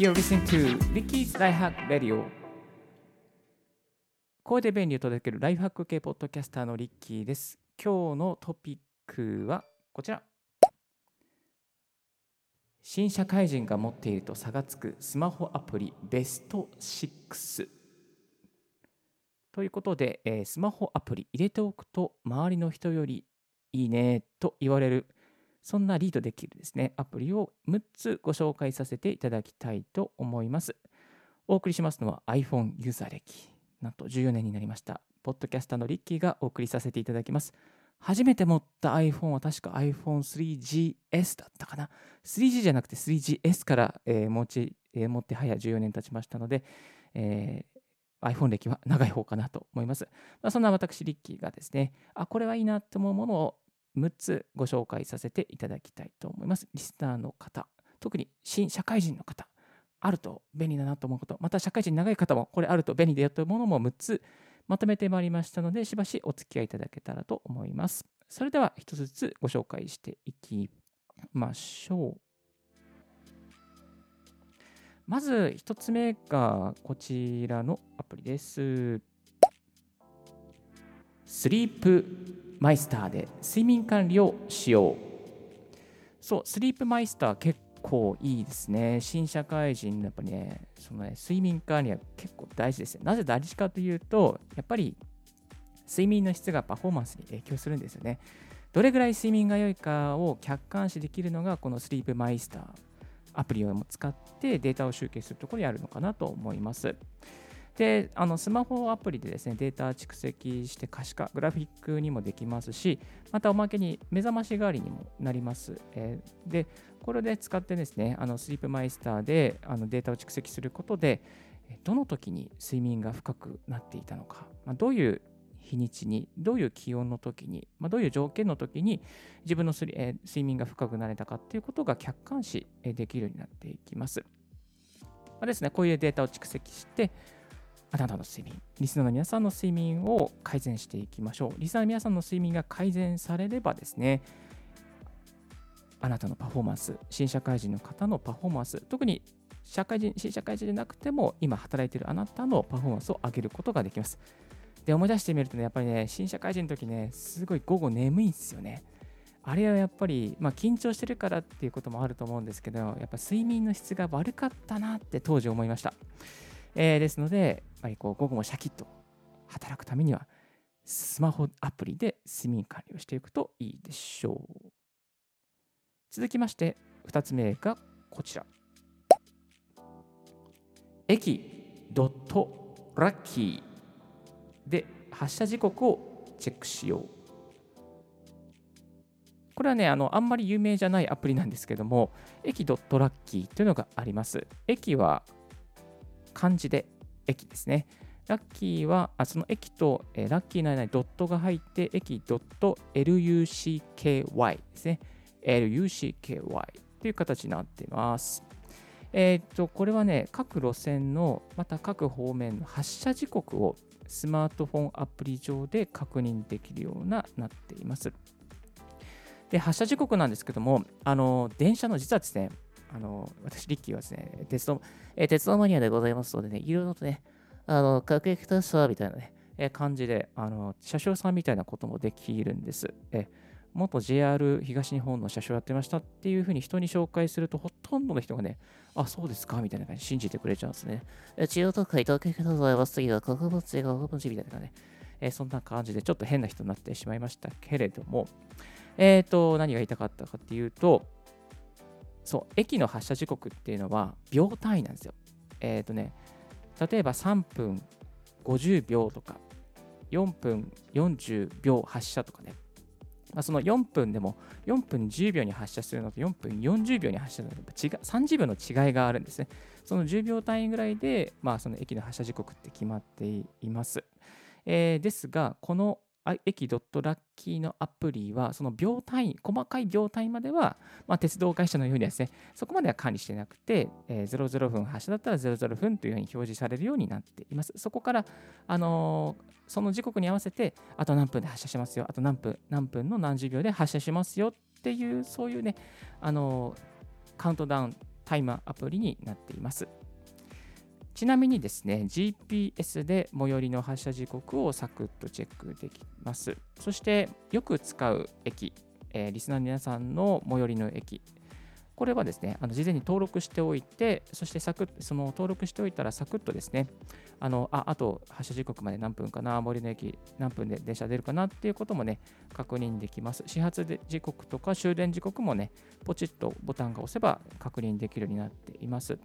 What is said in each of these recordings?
You're listening to Ricky's Life Hack Radio 声で便利を届けるライフハック系ポッドキャスターのリッキーです。今日のトピックはこちら。新社会人が持っていると差がつくスマホアプリベスト6。ということで、えースマホアプリ入れておくと周りの人よりいいねと言われるそんなリードできるですね、アプリを6つご紹介させていただきたいと思います。お送りしますのは iPhone ユーザー歴。なんと14年になりました。ポッドキャスターのリッキーがお送りさせていただきます。初めて持った iPhone は確か iPhone3GS だったかな。3G じゃなくて 3GS から、えー持ち、えー持って早14年経ちましたので、えー iPhone 歴は長い方かなと思います。まあ、そんな私、リッキーがですね、あ、これはいいなと思うものを6つご紹介させていただきたいと思います。リスナーの方、特に新社会人の方、あると便利だなと思うこと、また社会人長い方もこれあると便利だよというものも6つまとめてまいりましたので、しばしお付き合いいただけたらと思います。それでは一つずつご紹介していきましょう。まず一つ目がこちらのアプリです。スリープマイスターで睡眠管理をしよう。そう、スリープマイスター結構いいですね。新社会人、やっぱりね、そのね、睡眠管理は結構大事ですね。なぜ大事かというと、やっぱり睡眠の質がパフォーマンスに影響するんですよね。どれぐらい睡眠が良いかを客観視できるのが、このスリープマイスターアプリを使ってデータを集計するところにあるのかなと思います。で、あのスマホアプリでですね、データ蓄積して可視化、グラフィックにもできますし、またおまけに目覚まし代わりにもなります。えーで、これで使ってですね、あのスリープマイスターであのデータを蓄積することで、どの時に睡眠が深くなっていたのか、まあ、どういう日にちに、どういう気温の時に、まあ、どういう条件の時に自分のスリ、えー睡眠が深くなれたかっていうことが客観視できるようになっていきます。まあですね、こういうデータを蓄積して、あなたの睡眠、リスナーの皆さんの睡眠を改善していきましょう。リスナーの皆さんの睡眠が改善されればですね、あなたのパフォーマンス、新社会人の方のパフォーマンス、特に社会人、新社会人でなくても、今働いているあなたのパフォーマンスを上げることができます。で、思い出してみるとね、やっぱりね、新社会人の時ね、すごい午後眠いんですよね。あれはやっぱり、まあ、緊張してるからっていうこともあると思うんですけど、やっぱ睡眠の質が悪かったなって当時思いました。えーですので、やっぱりこう午後もシャキッと働くためには、スマホアプリで睡眠管理をしていくといいでしょう。続きまして、2つ目がこちら。駅ドットラッキーで発車時刻をチェックしよう。これはね、あのあんまり有名じゃないアプリなんですけども、駅ドットラッキーというのがあります。駅は漢字で駅ですね。ラッキーは、あその駅と、えーラッキーの間にドットが入って、駅ドット LUCKY ですね。LUCKY という形になっています。えーっと、これはね、各路線の、また各方面の発車時刻をスマートフォンアプリ上で確認できるようななっています。で、発車時刻なんですけども、あの、電車の実はですね、あの、私、リッキーはですね、鉄道、え鉄道マニアでございますのでね、いろいろとね、あの、各駅停車みたいなね、え感じで、あの、車掌さんみたいなこともできるんです。え元 JR 東日本の車掌やってましたっていうふうに人に紹介すると、ほとんどの人がね、あ、そうですかみたいな感じで信じてくれちゃうんですね。え千代とか伊藤家でございます。次は国分寺が国分寺みたいなね、えそんな感じでちょっと変な人になってしまいましたけれども、えっ、と、何が言いたかったかっていうと、そう、駅の発車時刻っていうのは秒単位なんですよ。えっ、とね、例えば3分50秒とか、4分40秒発車とかね、まあ、その4分でも4分10秒に発射するのと4分40秒に発射するのと違30秒の違いがあるんですね。その10秒単位ぐらいで、まあ、その駅の発車時刻って決まっています。えーですが、この駅ドットラッキーのアプリは、その秒単位、細かい秒単位までは、まあ、鉄道会社のようにですね、そこまでは管理してなくて、えー00分発車だったら00分というふうに表示されるようになっています。そこから、あのーその時刻に合わせて、あと何分で発車しますよ、あと何分、何分の何十秒で発車しますよっていう、そういうね、あのーカウントダウンタイマーアプリになっています。ちなみにですね、GPS で最寄りの発車時刻をサクッとチェックできます。そして、よく使う駅、えー、リスナーの皆さんの最寄りの駅、これはですね、あの事前に登録しておいて、そしてサクッその登録しておいたらサクッとですね、あのああと発車時刻まで何分かな、森の駅何分で電車出るかなっていうこともね、確認できます。始発時刻とか終電時刻もね、ポチッとボタンが押せば確認できるようになっています。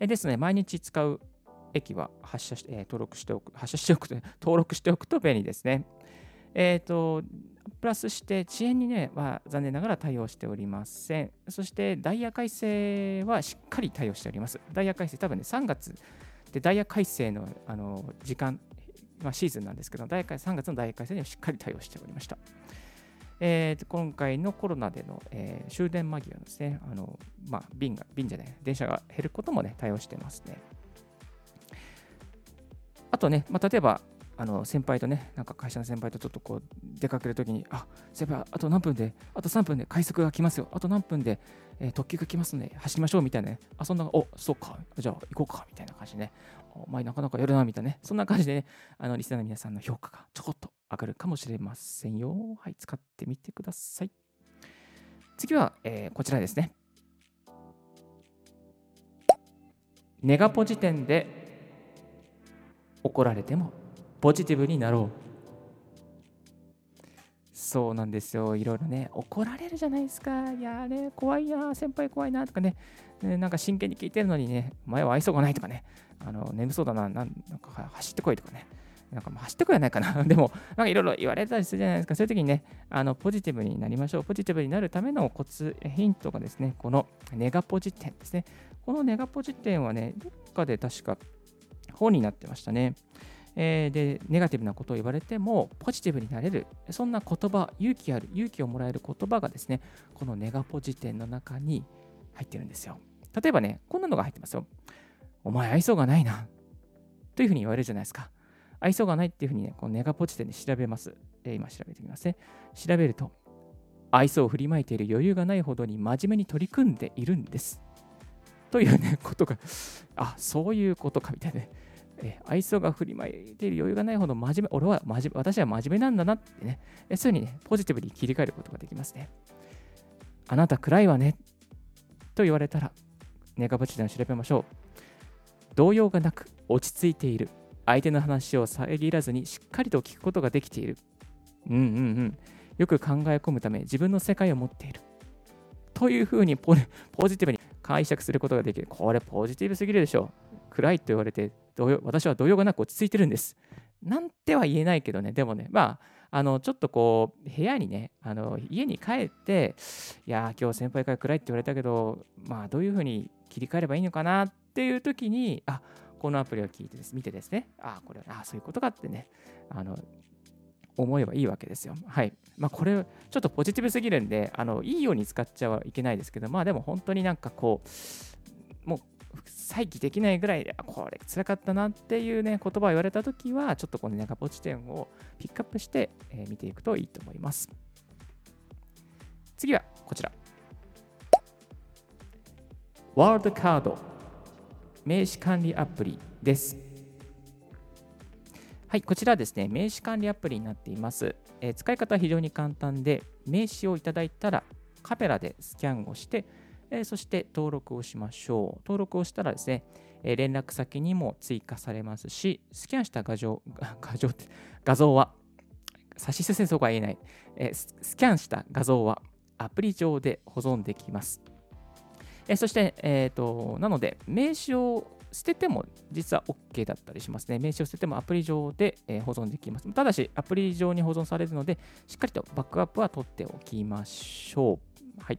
えですね、毎日使う駅は発車して、えー、登録しておく、発車しておくと、登録しておくと便利ですね。えっ、ー、と、プラスして遅延にね、は残念ながら対応しておりません。そしてダイヤ改正はしっかり対応しております。ダイヤ改正、多分ね、3月でダイヤ改正のあの時間、まあ、シーズンなんですけど、ダイヤ3月のダイヤ改正にはしっかり対応しておりました。えー、今回のコロナでの、えー、終電間際ですね、あのまあ、便が、便じゃない、電車が減ることもね、対応してますね。あとね、まあ、例えば、あの先輩とね、なんか会社の先輩とちょっとこう出かけるときに、あ、先輩、あと何分で、あと3分で快速が来ますよ、あと何分で、えー、特急が来ますので、走りましょうみたいなね、あ、そんな、お、そうか、じゃあ行こうか。みたいな感じでね、お前なかなかやるな。みたいなね、そんな感じでね、あのリスナーの皆さんの評価がちょこっと上がるかもしれませんよ。はい、使ってみてください。次は、えー、こちらですね。ネガポ時点で怒られてもポジティブになろう。そうなんですよ。いろいろね、怒られるじゃないですか。いやね、怖いな、先輩怖いなとかね、なんか真剣に聞いてるのにね、前は愛想がないとかね、あの眠そうだななんか走ってこいとかね、なんか走ってこいはないかな。でも、なんかいろいろ言われたりするじゃないですか。そういう時にね、あのポジティブになりましょう。ポジティブになるためのコツ、ヒントがですね、このネガポジ点ですね。このネガポジ点はね、どっかで確か本になってましたね。えー、で、ネガティブなことを言われても、ポジティブになれる、そんな言葉、勇気ある、勇気をもらえる言葉がですね、このネガポジ点の中に入ってるんですよ。例えばね、こんなのが入ってますよ。お前愛想がないな。というふうに言われるじゃないですか。愛想がないっていうふうにね、このネガポジ点で調べます。えー、今調べてみますね。調べると、愛想を振りまいている余裕がないほどに真面目に取り組んでいるんです。というね、ことが、あ、そういうことかみたいなね。え愛想が振りまいている余裕がないほど真面目、俺は真面目、私は真面目なんだなってね、そういうふうにね、ポジティブに切り替えることができますね。あなた暗いわね。と言われたら、ネガポジ点を調べましょう。動揺がなく落ち着いている。相手の話を遮らずにしっかりと聞くことができている。うんうんうん。よく考え込むため自分の世界を持っている。というふうにポジティブに解釈することができる。これポジティブすぎるでしょう。暗いと言われて私は動揺がなく落ち着いてるんです。なんては言えないけどね、でもね、まあ、あのちょっとこう、部屋にね、あの家に帰って、いや、今日先輩から暗いって言われたけど、まあ、どういうふうに切り替えればいいのかなっていう時に、あこのアプリを聞いてです、見てですね、あこれ、あそういうことかってね、あの思えばいいわけですよ。はい。まあ、これ、ちょっとポジティブすぎるんで、あのいいように使っちゃはいけないですけど、まあでも本当になんかこう、もう再起できないぐらいで、これ辛かったなっていうね、言葉を言われたときは、ちょっとこのネガポジ点をピックアップして、え、見ていくといいと思います。次はこちら。ワールドカード名刺管理アプリです。はい、こちらですね、名刺管理アプリになっています。え、使い方は非常に簡単で、名刺をいただいたらカメラでスキャンをして、えそして登録をしましょう。登録をしたらですね、え連絡先にも追加されますし、スキャンした画像 画像って画像は、差し進めそうが言えない、えスキャンした画像はアプリ上で保存できます。えそして、えーと、なので、名刺を捨てても実は OK だったりしますね。名刺を捨ててもアプリ上で、保存できます。ただし、アプリ上に保存されるので、しっかりとバックアップは取っておきましょう。はい。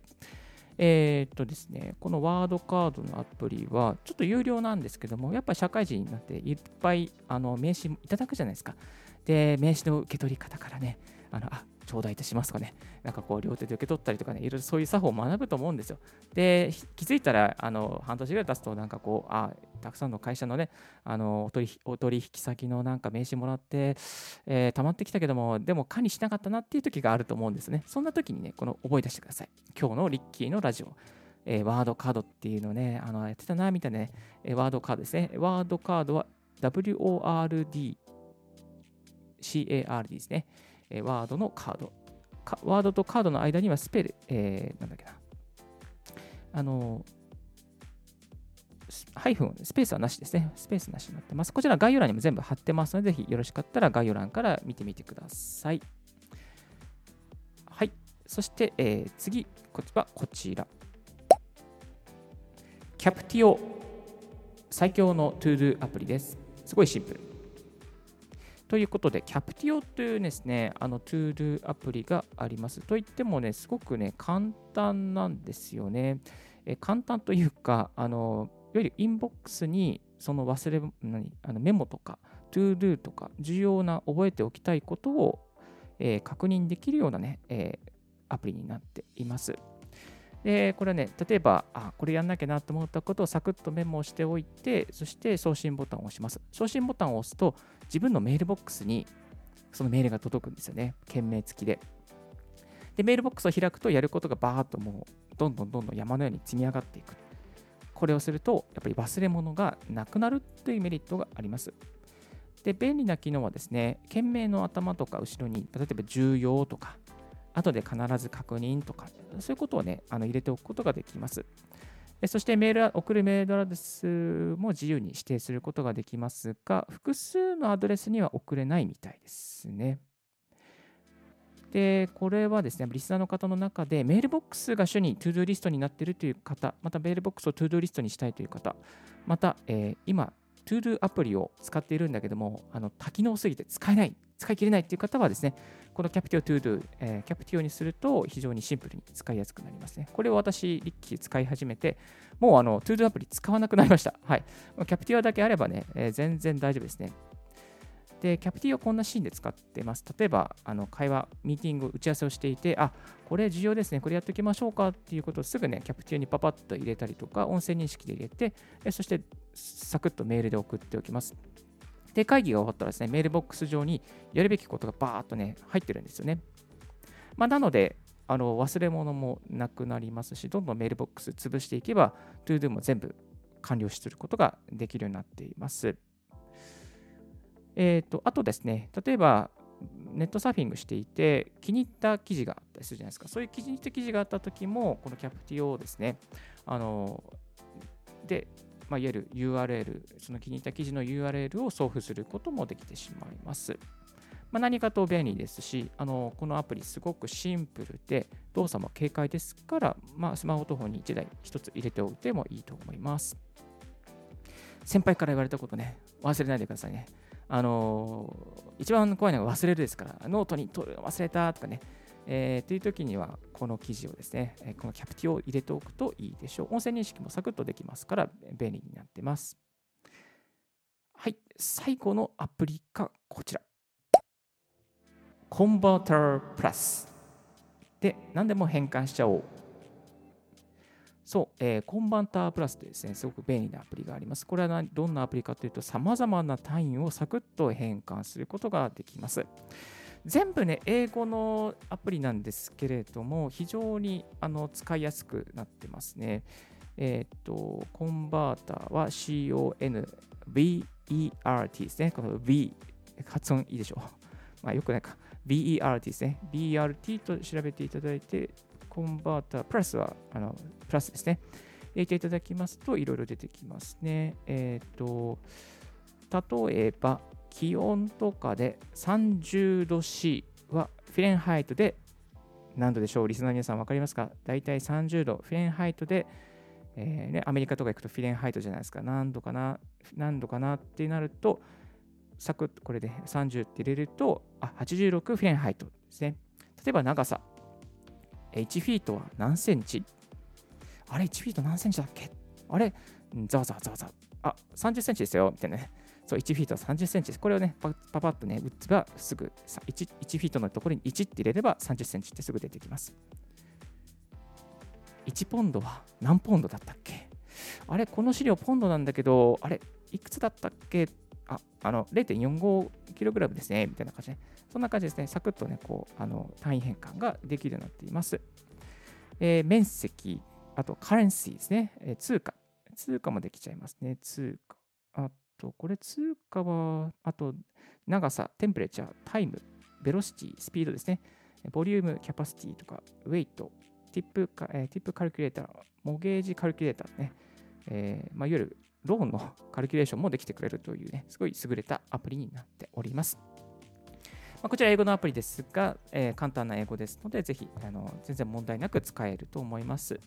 えー、っとですね、このワードカードのアプリは、ちょっと有料なんですけども、やっぱり社会人になっていっぱいあの名刺いただくじゃないですか。で、名刺の受け取り方からね、あのあ頂戴いたしますかね、なんかこう両手で受け取ったりとかね、いろいろそういう作法を学ぶと思うんですよ。で、気づいたら、あの半年ぐらい経つと、なんかこう、あたくさんの会社のね、あのお取引先のなんか名刺もらって、えー、溜まってきたけども、でも管理しなかったなっていう時があると思うんですね。そんな時にね、この覚え出してください。今日のリッキーのラジオ。えー、ワードカードっていうのね、あのやってたなみたいなね、えー、ワードカードですね。ワードカードは WORD、CARD ですね。えー、ワードのカードか。ワードとカードの間にはスペル、えー、なんだっけな。あの、ハイフン、スペースはなしですね。スペースなしになってます。こちら概要欄にも全部貼ってますので、ぜひよろしかったら概要欄から見てみてください。はい。そして、えー、次はこちら。 Captio 最強の ToDo アプリです。すごいシンプル。ということで、 Captio というですね、あの ToDo アプリがあります。といってもね、すごくね、簡単なんですよね。え簡単というか、あのいわゆる inbox にその忘れ何？あのメモとか、 ToDo とか、重要な覚えておきたいことを、えー、確認できるようなね、えー、アプリになっています。で、これはね、例えば、あ、これやんなきゃなと思ったことをサクッとメモをしておいて、そして送信ボタンを押します。送信ボタンを押すと、自分のメールボックスにそのメールが届くんですよね。件名付きで。で、メールボックスを開くと、やることがバーっともう、どんどんどんどん山のように積み上がっていく。これをすると、やっぱり忘れ物がなくなるというメリットがあります。で、便利な機能はですね、件名の頭とか後ろに、例えば重要とか、後で必ず確認とか、そういうことをね、あの入れておくことができます。そしてメール、送るメールアドレスも自由に指定することができますが、複数のアドレスには送れないみたいですね。で、これはですね、リスナーの方の中で、メールボックスが主に ToDo リストになっているという方、またメールボックスを ToDo リストにしたいという方、また、えー、今、 ToDo アプリを使っているんだけども、あの多機能すぎて使えない、使い切れないという方はですね、この Captio ToDo、えー、 Captio にすると非常にシンプルに使いやすくなりますね。これを私、リッキー使い始めて、もうあの ToDo アプリ使わなくなりました。はい。 Captio だけあればね、えー、全然大丈夫ですね。で、 Captio をこんなシーンで使ってます。例えば、あの会話、ミーティング、打ち合わせをしていて、あ、これ重要ですね、これやっておきましょうかっていうことをすぐね、 Captio にパパッと入れたりとか、音声認識で入れて、そしてサクッとメールで送っておきます。で、会議が終わったらですね、メールボックス上にやるべきことがバーっとね、入ってるんですよね。まあ、なので、あの忘れ物もなくなりますし、どんどんメールボックス潰していけば、ToDo も全部完了することができるようになっています。えっ、ー、と、あとですね、例えば、ネットサーフィングしていて気に入った記事があったりするじゃないですか。そういう気に入った記事があった時も、このキャプティオをですね、あの、で、まあ、いわゆる URL、その気に入った記事の URL を送付することもできてしまいます。まあ、何かと便利ですし、あのこのアプリすごくシンプルで、動作も軽快ですから、まあ、スマートフォンに1台1つ入れておいてもいいと思います。先輩から言われたことね、忘れないでくださいね。あの一番怖いのが忘れるですから、ノートに取るの忘れたとかね、えー、という時には、この記事をですね、このキャプティを入れておくといいでしょう。音声認識もサクッとできますから、便利になってます。はい、最後のアプリがこちら。コンバータープラス。で、何でも変換しちゃおう。そう、えー、コンバンタープラスというですね、すごく便利なアプリがあります。これはどんなアプリかというと、さまざまな単位をサクッと変換することができます。全部ね、英語のアプリなんですけれども、非常にあの使いやすくなってますね。えっ、ー、と、コンバーターは CONVERT ですね。この V、発音いいでしょう。まあ、よくないか。BERT ですね。BRT と調べていただいて、コンバータープラスは、あの、プラスですね。入れていただきますと、いろいろ出てきますね。えっ、ー、と、例えば、気温とかで30度 C はフィレンハイトで何度でしょうリスナーの皆さん分かりますか？大体30度、フィレンハイトで、えーね、アメリカとか行くとフィレンハイトじゃないですか。何度かな何度かなってなると、サクッとこれで30って入れると、あ、86フィレンハイトですね。例えば長さ。1フィートは何センチ？あれ、1フィート何センチだっけ？あれ、ざわざわざわざわ。あ、30センチですよ。みたいなね。そう、1フィートは30センチです。これをね、パパパッとね、打つばすぐ 1, 1フィートのところに1って入れれば30センチってすぐ出てきます。1ポンドは何ポンドだったっけ？あれ、この資料ポンドなんだけど、あれ、いくつだったっけ？あ、あの、0.45kg ですね、みたいな感じで、そんな感じですね、サクッとね、こう、あの単位変換ができるようになっています。えー、面積あと、カレンシーですね。えー通貨。通貨もできちゃいますね。通貨。あと、これ通貨は、あと、長さ、テンプレチャー、タイム、ベロシティ、スピードですね。ボリューム、キャパシティとか、ウェイト、ティップカ、えーティップカルキュレーター、モゲージカルキュレーターね。えーまあ、いわゆるローンのカルキュレーションもできてくれるというね、すごい優れたアプリになっております。まあ、こちら英語のアプリですが、えー簡単な英語ですので、ぜひあの全然問題なく使えると思います。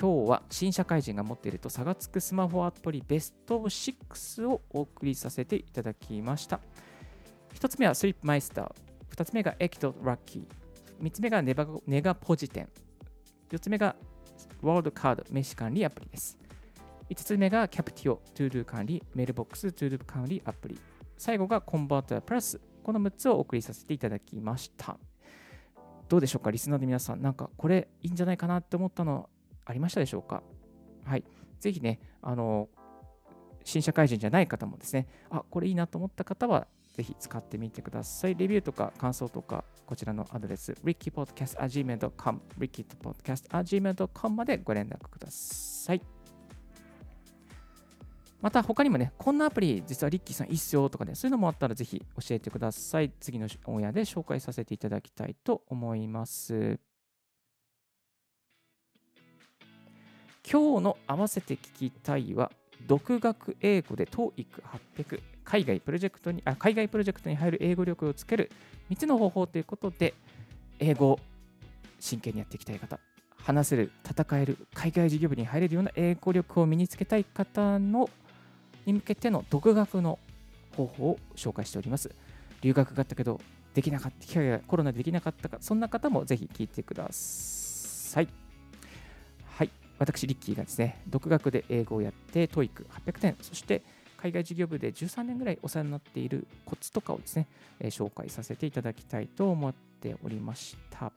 今日は新社会人が持っていると差がつくスマホアプリベスト6をお送りさせていただきました。1つ目はスリップマイスター、2つ目がエキトラッキー、3つ目がネネガポジテン、4つ目がワールドカード名刺管理アプリです。5つ目が Captio、ToDo 管理、メールボックス、 ToDo 管理アプリ。最後が Converter Plus。この6つをお送りさせていただきました。どうでしょうか、リスナーの皆さん、なんかこれいいんじゃないかなって思ったのありましたでしょうか？はい。ぜひね、あの、新社会人じゃない方もですね、あ、これいいなと思った方は、ぜひ使ってみてください。レビューとか感想とか、こちらのアドレス、rickypodcast.gmail.com、rickypodcast.gmail.com までご連絡ください。また他にもね、こんなアプリ、実はリッキーさんいいっすよとかね、そういうのもあったらぜひ教えてください。次のオンエアで紹介させていただきたいと思います。今日の合わせて聞きたいは、独学英語で TOEIC800 海外プロジェクトにあ海外プロジェクトに入る英語力をつける3つの方法ということで英語を真剣にやっていきたい方話せる戦える海外事業部に入れるような英語力を身につけたい方のに向けての独学の方法を紹介しております。留学があったけどできなかった機会がコロナでできなかったかそんな方もぜひ聞いてくださいはい。私リッキーがですね独学で英語をやって TOEIC800 点そして海外事業部で13年ぐらいお世話になっているコツとかをですね、えー紹介させていただきたいと思っておりました。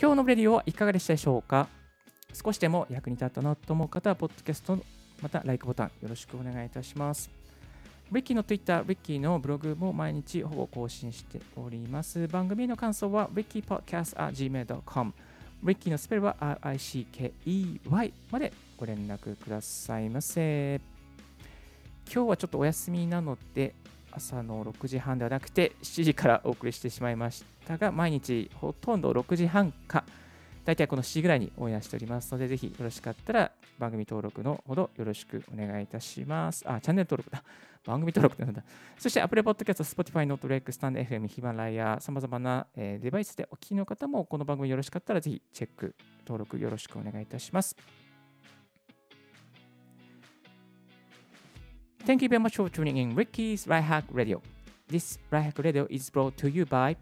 今日のレディオはいかがでしたでしょうか？少しでも役に立ったなと思う方は、ポッドキャストまた、LIKE ボタンよろしくお願いいたします。リッキーの Twitter、リッキーのブログも毎日ほぼ更新しております。番組の感想は rickypodcast.gmail.com リッキーのスペルは RICKEY までご連絡くださいませ。今日はちょっとお休みなので、朝の6時半ではなくて7時からお送りしてしまいましたが、毎日ほとんど6時半か、大体この7時ぐらいにオンエアしておりますので、ぜひよろしかったら番組登録のほどよろしくお願いいたします。あ、チャンネル登録だ。番組登録ってなんだ。そして Apple Podcast、Spotify、Note、Rec、Stand FM、ヒマラヤ、さまざまな、えーデバイスでお聞きの方もこの番組よろしかったらぜひチェック、登録よろしくお願いいたします。Thank you very much for tuning in Ricky's Right Hack Radio. This Right Hack Radio is brought to you by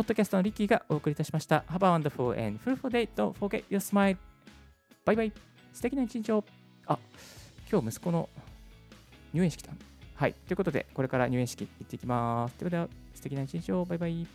ポッドキャストのリッキーがお送りいたしました。Have a wonderful and fruitful day. Don't forget your smile. バイバイ。素敵な一日を。あ、今日息子の入園式だ。はい。ということで、これから入園式行ってきます。ということで、素敵な一日を。バイバイ。